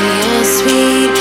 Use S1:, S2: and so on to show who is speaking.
S1: your sweet